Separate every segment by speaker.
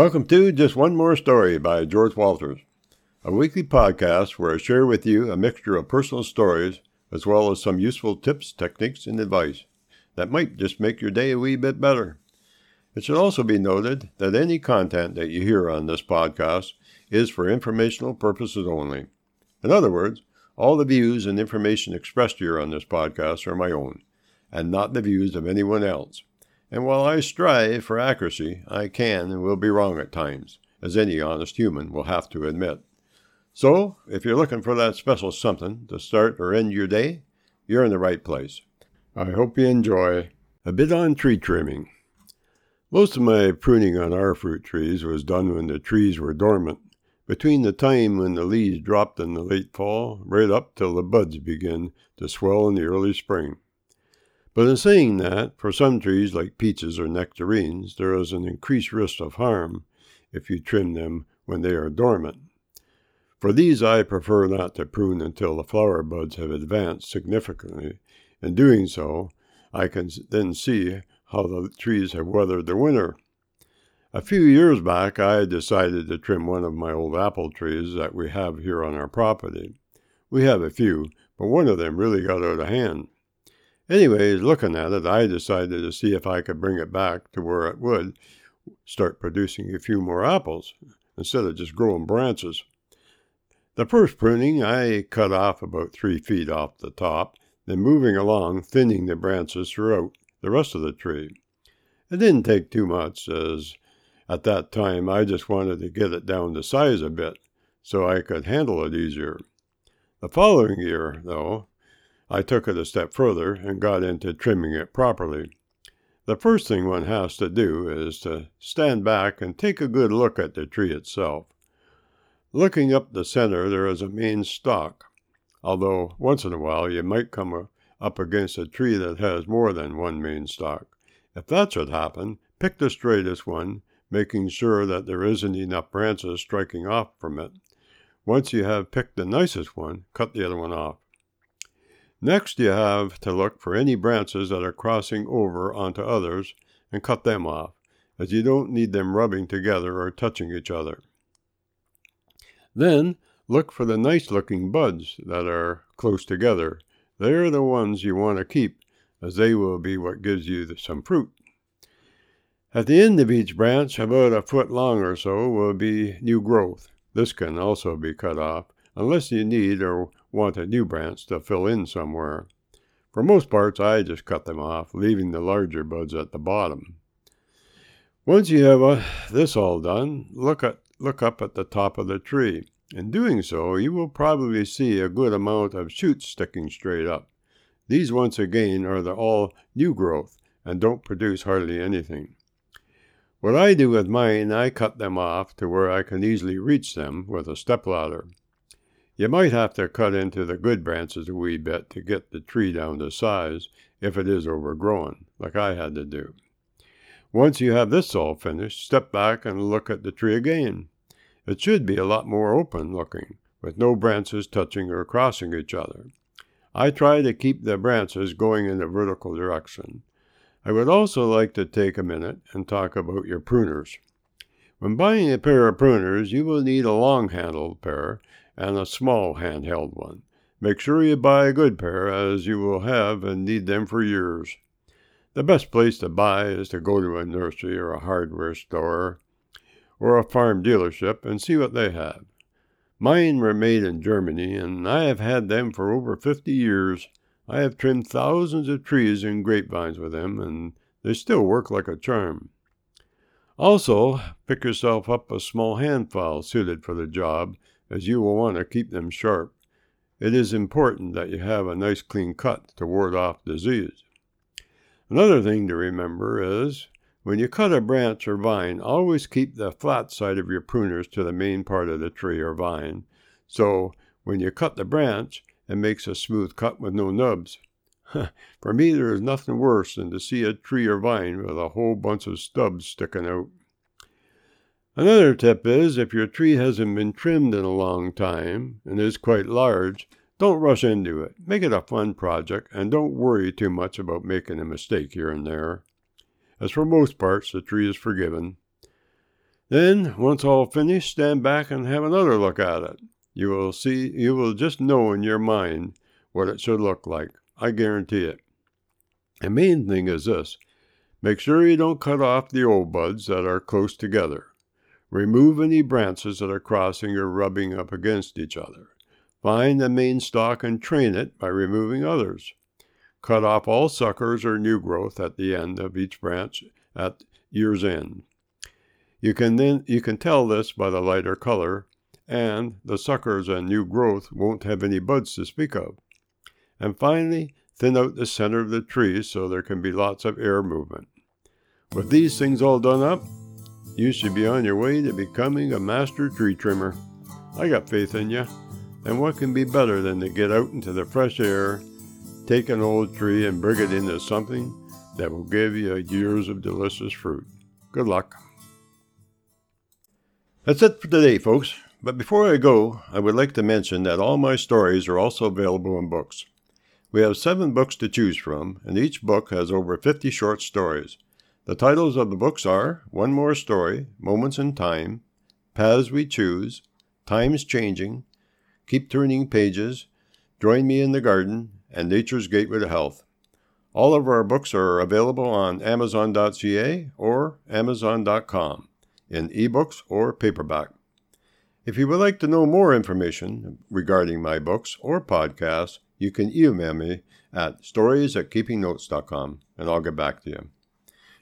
Speaker 1: Welcome to Just One More Story by George Walters, a weekly podcast where I share with you a mixture of personal stories as well as some useful tips, techniques, and advice that might just make your day a wee bit better. It should also be noted that any content that you hear on this podcast is for informational purposes only. In other words, all the views and information expressed here on this podcast are my own, and not the views of anyone else. And while I strive for accuracy, I can and will be wrong at times, as any honest human will have to admit. So, if you're looking for that special something to start or end your day, you're in the right place. I hope you enjoy a bit on tree trimming. Most of my pruning on our fruit trees was done when the trees were dormant, between the time when the leaves dropped in the late fall, right up till the buds begin to swell in the early spring. But in saying that, for some trees like peaches or nectarines, there is an increased risk of harm if you trim them when they are dormant. For these, I prefer not to prune until the flower buds have advanced significantly. In doing so, I can then see how the trees have weathered the winter. A few years back, I decided to trim one of my old apple trees that we have here on our property. We have a few, but one of them really got out of hand. Anyways, looking at it, I decided to see if I could bring it back to where it would start producing a few more apples instead of just growing branches. The first pruning, I cut off about three feet off the top, then moving along, thinning the branches throughout the rest of the tree. It didn't take too much, as at that time, I just wanted to get it down to size a bit so I could handle it easier. The following year, though, I took it a step further and got into trimming it properly. The first thing one has to do is to stand back and take a good look at the tree itself. Looking up the center, there is a main stalk, although once in a while you might come up against a tree that has more than one main stalk. If that should happen, pick the straightest one making sure that there isn't enough branches striking off from it. Once you have picked the nicest one, cut the other one off. Next, you have to look for any branches that are crossing over onto others and cut them off, as you don't need them rubbing together or touching each other. Then, look for the nice looking buds that are close together. They are the ones you want to keep, as they will be what gives you some fruit. At the end of each branch, about a foot long or so, will be new growth. This can also be cut off, unless you need or want a new branch to fill in somewhere. For most parts, I just cut them off, leaving the larger buds at the bottom. Once you have uh, this all done, look, at, look up at the top of the tree. In doing so, you will probably see a good amount of shoots sticking straight up. These, once again, are the all new growth and don't produce hardly anything. What I do with mine, I cut them off to where I can easily reach them with a stepladder. You might have to cut into the good branches a wee bit to get the tree down to size if it is overgrown, like I had to do. Once you have this all finished, step back and look at the tree again. It should be a lot more open looking, with no branches touching or crossing each other. I try to keep the branches going in a vertical direction. I would also like to take a minute and talk about your pruners. When buying a pair of pruners, you will need a long handled pair and a small handheld one. Make sure you buy a good pair, as you will have and need them for years. The best place to buy is to go to a nursery or a hardware store or a farm dealership and see what they have. Mine were made in Germany, and I have had them for over 50 years. I have trimmed thousands of trees and grapevines with them, and they still work like a charm. Also, pick yourself up a small hand file suited for the job, as you will want to keep them sharp. It is important that you have a nice clean cut to ward off disease. Another thing to remember is when you cut a branch or vine, always keep the flat side of your pruners to the main part of the tree or vine. So when you cut the branch, it makes a smooth cut with no nubs. For me, there is nothing worse than to see a tree or vine with a whole bunch of stubs sticking out. Another tip is if your tree hasn't been trimmed in a long time and is quite large, don't rush into it. Make it a fun project and don't worry too much about making a mistake here and there. As for most parts, the tree is forgiven. Then, once all finished, stand back and have another look at it. You will see, you will just know in your mind what it should look like. I guarantee it. The main thing is this make sure you don't cut off the old buds that are close together. Remove any branches that are crossing or rubbing up against each other. Find the main stalk and train it by removing others. Cut off all suckers or new growth at the end of each branch at year's end. You can then you can tell this by the lighter color, and the suckers and new growth won't have any buds to speak of. And finally, thin out the center of the tree so there can be lots of air movement. With these things all done up, you should be on your way to becoming a master tree trimmer. I got faith in you. And what can be better than to get out into the fresh air, take an old tree, and bring it into something that will give you years of delicious fruit? Good luck. That's it for today, folks. But before I go, I would like to mention that all my stories are also available in books. We have seven books to choose from, and each book has over 50 short stories. The titles of the books are One More Story, Moments in Time, Paths We Choose, Times Changing, Keep Turning Pages, Join Me in the Garden, and Nature's Gateway to Health. All of our books are available on Amazon.ca or Amazon.com in ebooks or paperback. If you would like to know more information regarding my books or podcasts, you can email me at stories at keepingnotes.com and I'll get back to you.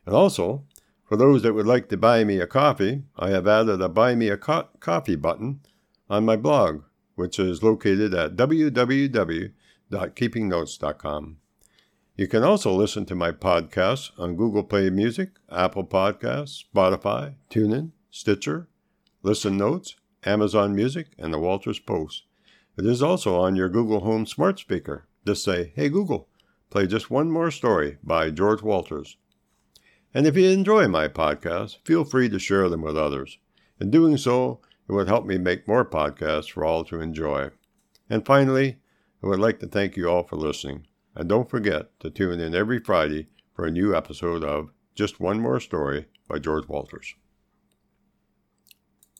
Speaker 1: And also, for those that would like to buy me a coffee, I have added a Buy Me a Co- Coffee button on my blog, which is located at www.keepingnotes.com. You can also listen to my podcasts on Google Play Music, Apple Podcasts, Spotify, TuneIn, Stitcher, Listen Notes, Amazon Music, and the Walters Post. It is also on your Google Home smart speaker. Just say, Hey Google, play just one more story by George Walters. And if you enjoy my podcasts, feel free to share them with others. In doing so, it would help me make more podcasts for all to enjoy. And finally, I would like to thank you all for listening. And don't forget to tune in every Friday for a new episode of Just One More Story by George Walters.